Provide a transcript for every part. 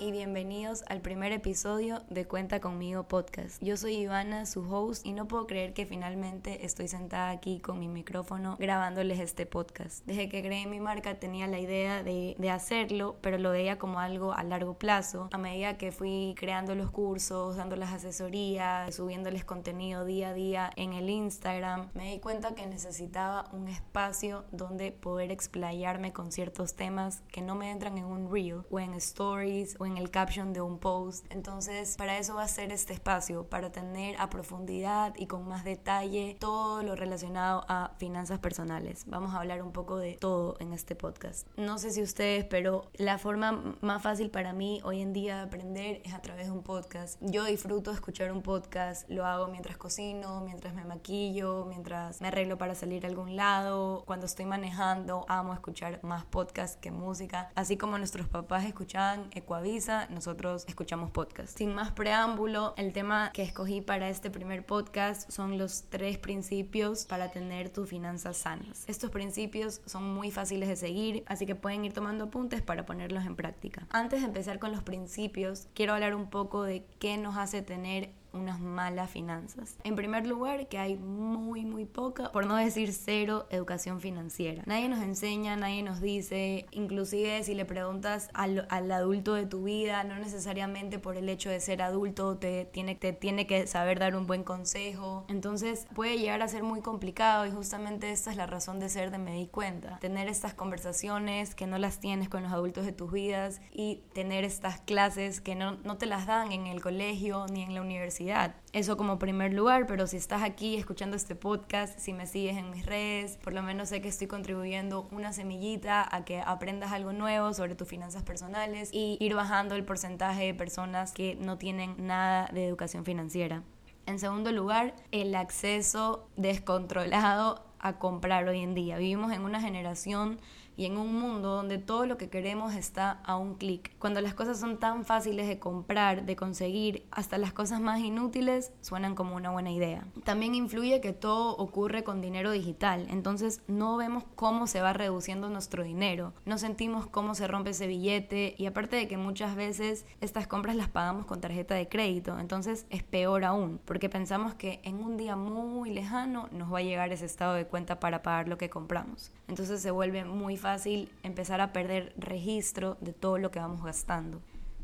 y bienvenidos al primer episodio de Cuenta conmigo podcast. Yo soy Ivana, su host, y no puedo creer que finalmente estoy sentada aquí con mi micrófono grabándoles este podcast. Desde que creé mi marca tenía la idea de, de hacerlo, pero lo veía como algo a largo plazo. A medida que fui creando los cursos, dando las asesorías, subiéndoles contenido día a día en el Instagram, me di cuenta que necesitaba un espacio donde poder explayarme con ciertos temas que no me entran en un reel o en stories o en el caption de un post. Entonces, para eso va a ser este espacio, para tener a profundidad y con más detalle todo lo relacionado a finanzas personales. Vamos a hablar un poco de todo en este podcast. No sé si ustedes, pero la forma más fácil para mí hoy en día de aprender es a través de un podcast. Yo disfruto escuchar un podcast, lo hago mientras cocino, mientras me maquillo, mientras me arreglo para salir a algún lado, cuando estoy manejando, amo escuchar más podcasts que música, así como nuestros papás escuchaban Nosotros escuchamos podcast. Sin más preámbulo, el tema que escogí para este primer podcast son los tres principios para tener tus finanzas sanas. Estos principios son muy fáciles de seguir, así que pueden ir tomando apuntes para ponerlos en práctica. Antes de empezar con los principios, quiero hablar un poco de qué nos hace tener unas malas finanzas. En primer lugar, que hay muy, muy poca, por no decir cero, educación financiera. Nadie nos enseña, nadie nos dice, inclusive si le preguntas al, al adulto de tu vida, no necesariamente por el hecho de ser adulto te tiene, te tiene que saber dar un buen consejo. Entonces puede llegar a ser muy complicado y justamente esta es la razón de ser de me di cuenta. Tener estas conversaciones que no las tienes con los adultos de tus vidas y tener estas clases que no, no te las dan en el colegio ni en la universidad eso como primer lugar, pero si estás aquí escuchando este podcast, si me sigues en mis redes, por lo menos sé que estoy contribuyendo una semillita a que aprendas algo nuevo sobre tus finanzas personales y ir bajando el porcentaje de personas que no tienen nada de educación financiera. En segundo lugar, el acceso descontrolado a comprar hoy en día. Vivimos en una generación y en un mundo donde todo lo que queremos está a un clic. Cuando las cosas son tan fáciles de comprar, de conseguir, hasta las cosas más inútiles suenan como una buena idea. También influye que todo ocurre con dinero digital, entonces no vemos cómo se va reduciendo nuestro dinero, no sentimos cómo se rompe ese billete y aparte de que muchas veces estas compras las pagamos con tarjeta de crédito, entonces es peor aún, porque pensamos que en un día muy lejano nos va a llegar ese estado de cuenta para pagar lo que compramos. Entonces se vuelve muy fácil fácil empezar a perder registro de todo lo que vamos gastando.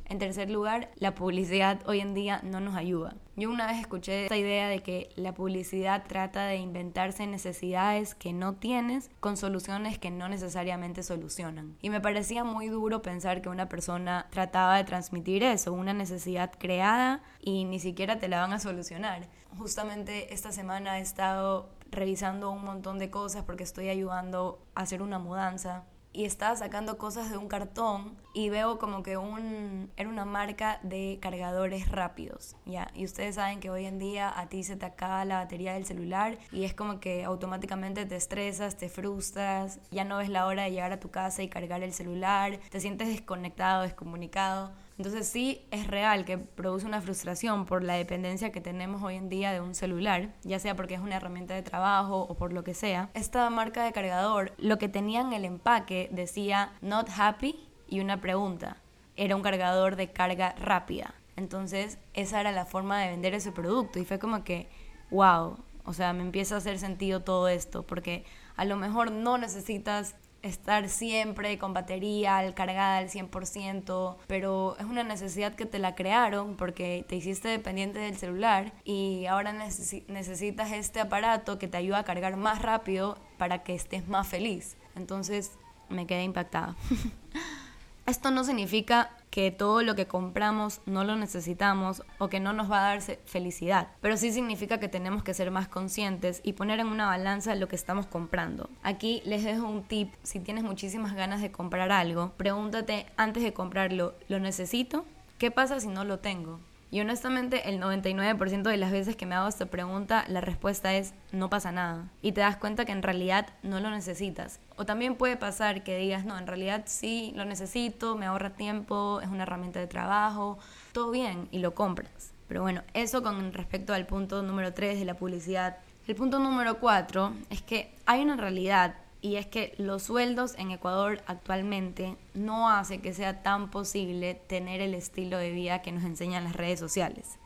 En tercer lugar, la publicidad hoy en día no nos ayuda. Yo una vez escuché esta idea de que la publicidad trata de inventarse necesidades que no tienes con soluciones que no necesariamente solucionan. Y me parecía muy duro pensar que una persona trataba de transmitir eso, una necesidad creada y ni siquiera te la van a solucionar. Justamente esta semana he estado revisando un montón de cosas porque estoy ayudando a hacer una mudanza y estaba sacando cosas de un cartón y veo como que un era una marca de cargadores rápidos, ya, y ustedes saben que hoy en día a ti se te acaba la batería del celular y es como que automáticamente te estresas, te frustras, ya no ves la hora de llegar a tu casa y cargar el celular, te sientes desconectado, descomunicado. Entonces sí es real que produce una frustración por la dependencia que tenemos hoy en día de un celular, ya sea porque es una herramienta de trabajo o por lo que sea. Esta marca de cargador, lo que tenía en el empaque decía not happy y una pregunta. Era un cargador de carga rápida. Entonces esa era la forma de vender ese producto y fue como que, wow, o sea, me empieza a hacer sentido todo esto, porque a lo mejor no necesitas estar siempre con batería al cargada al 100%, pero es una necesidad que te la crearon porque te hiciste dependiente del celular y ahora necesitas este aparato que te ayuda a cargar más rápido para que estés más feliz. Entonces me quedé impactada. Esto no significa que todo lo que compramos no lo necesitamos o que no nos va a dar felicidad, pero sí significa que tenemos que ser más conscientes y poner en una balanza lo que estamos comprando. Aquí les dejo un tip, si tienes muchísimas ganas de comprar algo, pregúntate antes de comprarlo, ¿lo necesito? ¿Qué pasa si no lo tengo? Y honestamente, el 99% de las veces que me hago esta pregunta, la respuesta es no pasa nada. Y te das cuenta que en realidad no lo necesitas. O también puede pasar que digas, no, en realidad sí lo necesito, me ahorra tiempo, es una herramienta de trabajo, todo bien, y lo compras. Pero bueno, eso con respecto al punto número 3 de la publicidad. El punto número 4 es que hay una realidad y es que los sueldos en Ecuador actualmente no hace que sea tan posible tener el estilo de vida que nos enseñan las redes sociales.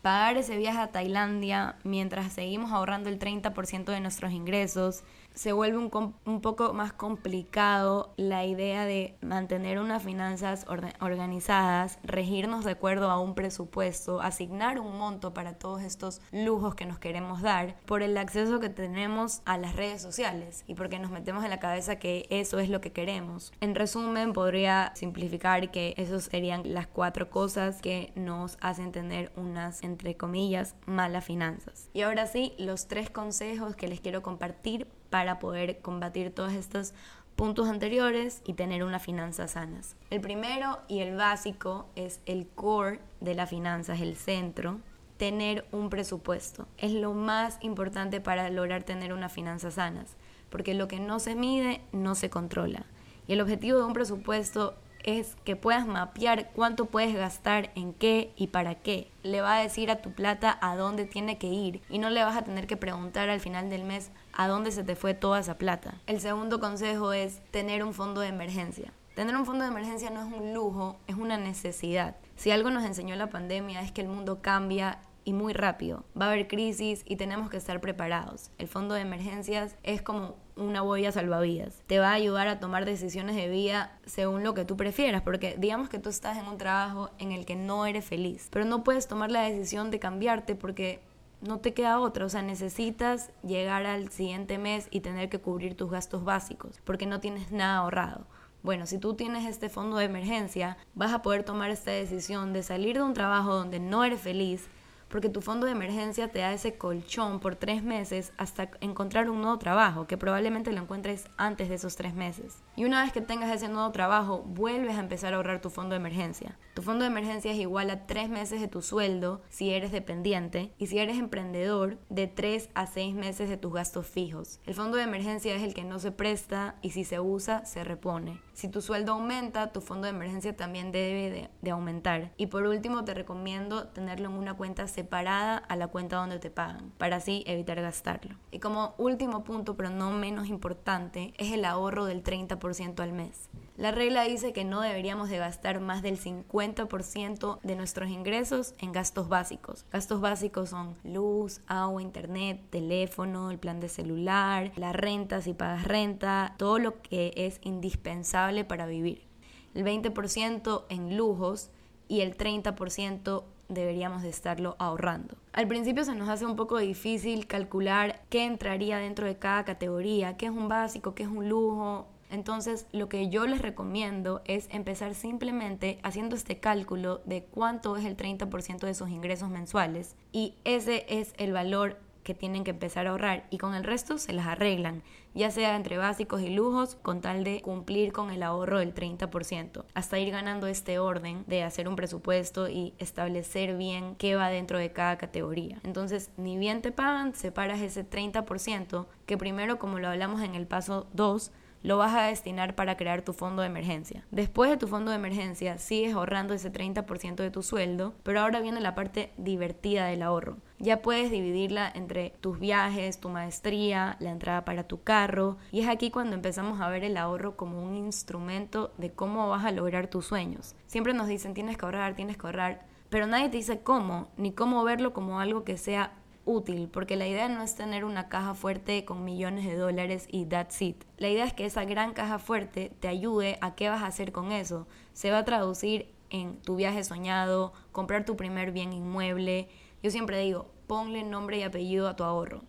Pagar ese viaje a Tailandia mientras seguimos ahorrando el 30% de nuestros ingresos, se vuelve un, poco más complicado la idea de mantener unas finanzas organizadas, regirnos de acuerdo a un presupuesto, asignar un monto para todos estos lujos que nos queremos dar por el acceso que tenemos a las redes sociales y porque nos metemos en la cabeza que eso es lo que queremos. En resumen, podría simplificar que esos serían las cuatro cosas que nos hacen tener unas, entre comillas, malas finanzas. Y ahora sí, los tres consejos que les quiero compartir para poder combatir todos estos puntos anteriores y tener unas finanzas sanas. El primero y el básico es el core de las finanzas, el centro, tener un presupuesto. Es lo más importante para lograr tener unas finanzas sanas, porque lo que no se mide no se controla. Y el objetivo de un presupuesto es que puedas mapear cuánto puedes gastar en qué y para qué. Le va a decir a tu plata a dónde tiene que ir y no le vas a tener que preguntar al final del mes a dónde se te fue toda esa plata. El segundo consejo es tener un fondo de emergencia. Tener un fondo de emergencia no es un lujo, es una necesidad. Si algo nos enseñó la pandemia es que el mundo cambia y muy rápido. Va a haber crisis y tenemos que estar preparados. El fondo de emergencias es como una boya salvavidas. Te va a ayudar a tomar decisiones de vida según lo que tú prefieras, porque digamos que tú estás en un trabajo en el que no eres feliz, pero no puedes tomar la decisión de cambiarte porque no te queda otra, o sea, necesitas llegar al siguiente mes y tener que cubrir tus gastos básicos, porque no tienes nada ahorrado. Bueno, si tú tienes este fondo de emergencia, vas a poder tomar esta decisión de salir de un trabajo donde no eres feliz, porque tu fondo de emergencia te da ese colchón por tres meses hasta encontrar un nuevo trabajo, que probablemente lo encuentres antes de esos tres meses. Y una vez que tengas ese nuevo trabajo, vuelves a empezar a ahorrar tu fondo de emergencia. Tu fondo de emergencia es igual a tres meses de tu sueldo si eres dependiente y si eres emprendedor, de tres a seis meses de tus gastos fijos. El fondo de emergencia es el que no se presta y si se usa, se repone. Si tu sueldo aumenta, tu fondo de emergencia también debe de, aumentar. Y por último, te recomiendo tenerlo en una cuenta separada a la cuenta donde te pagan, para así evitar gastarlo. Y como último punto, pero no menos importante, es el ahorro del 30% al mes. La regla dice que no deberíamos de gastar más del 50% de nuestros ingresos en gastos básicos. Gastos básicos son luz, agua, internet, teléfono, el plan de celular, la renta si pagas renta, todo lo que es indispensable para vivir. El 20% en lujos y el 30% deberíamos de estarlo ahorrando. Al principio se nos hace un poco difícil calcular qué entraría dentro de cada categoría, qué es un básico, qué es un lujo. Entonces lo que yo les recomiendo es empezar simplemente haciendo este cálculo de cuánto es el 30% de sus ingresos mensuales y ese es el valor que tienen que empezar a ahorrar y con el resto se las arreglan, ya sea entre básicos y lujos, con tal de cumplir con el ahorro del 30%, hasta ir ganando este orden de hacer un presupuesto y establecer bien qué va dentro de cada categoría. Entonces, ni bien te pagan, separas ese 30% que primero, como lo hablamos en el paso 2, lo vas a destinar para crear tu fondo de emergencia. Después de tu fondo de emergencia, sigues ahorrando ese 30% de tu sueldo, pero ahora viene la parte divertida del ahorro. Ya puedes dividirla entre tus viajes, tu maestría, la entrada para tu carro, y es aquí cuando empezamos a ver el ahorro como un instrumento de cómo vas a lograr tus sueños. Siempre nos dicen tienes que ahorrar, tienes que ahorrar, pero nadie te dice cómo, ni cómo verlo como algo que sea útil, porque la idea no es tener una caja fuerte con millones de dólares y that's it. La idea es que esa gran caja fuerte te ayude a qué vas a hacer con eso. Se va a traducir en tu viaje soñado, comprar tu primer bien inmueble. Yo siempre digo, ponle nombre y apellido a tu ahorro.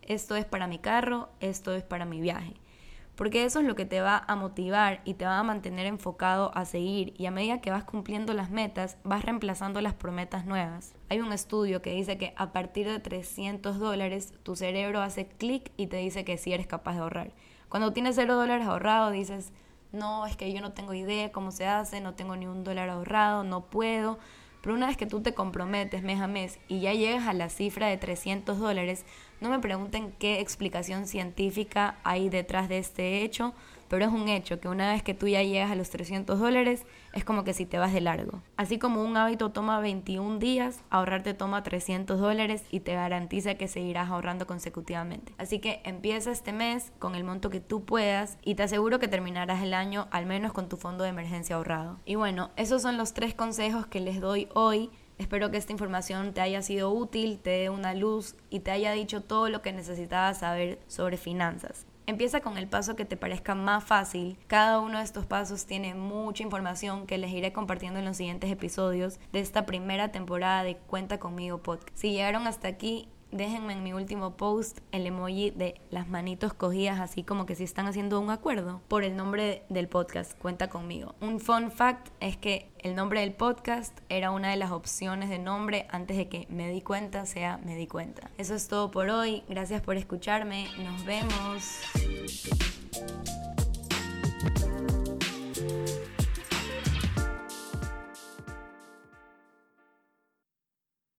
Esto es para mi carro, esto es para mi viaje porque eso es lo que te va a motivar y te va a mantener enfocado a seguir y a medida que vas cumpliendo las metas vas reemplazando las promesas nuevas. Hay un estudio que dice que a partir de 300 dólares tu cerebro hace clic y te dice que sí eres capaz de ahorrar. Cuando tienes 0 dólares ahorrado dices, no, es que yo no tengo idea cómo se hace, no tengo ni un dólar ahorrado, no puedo. Pero una vez que tú te comprometes mes a mes y ya llegas a la cifra de 300 dólares, no me pregunten qué explicación científica hay detrás de este hecho, pero es un hecho que una vez que tú ya llegas a los 300 dólares, es como que si te vas de largo. Así como un hábito toma 21 días, ahorrarte toma 300 dólares y te garantiza que seguirás ahorrando consecutivamente. Así que empieza este mes con el monto que tú puedas y te aseguro que terminarás el año al menos con tu fondo de emergencia ahorrado. Y bueno, esos son los tres consejos que les doy hoy Espero que esta información te haya sido útil, te dé una luz y te haya dicho todo lo que necesitabas saber sobre finanzas. Empieza con el paso que te parezca más fácil. Cada uno de estos pasos tiene mucha información que les iré compartiendo en los siguientes episodios de esta primera temporada de Cuenta conmigo podcast. Si llegaron hasta aquí, déjenme en mi último post el emoji de las manitos cogidas, así como que si están haciendo un acuerdo por el nombre del podcast, cuenta conmigo. Un fun fact es que el nombre del podcast era una de las opciones de nombre antes de que me di cuenta sea me di cuenta. Eso es todo por hoy, gracias por escucharme, nos vemos.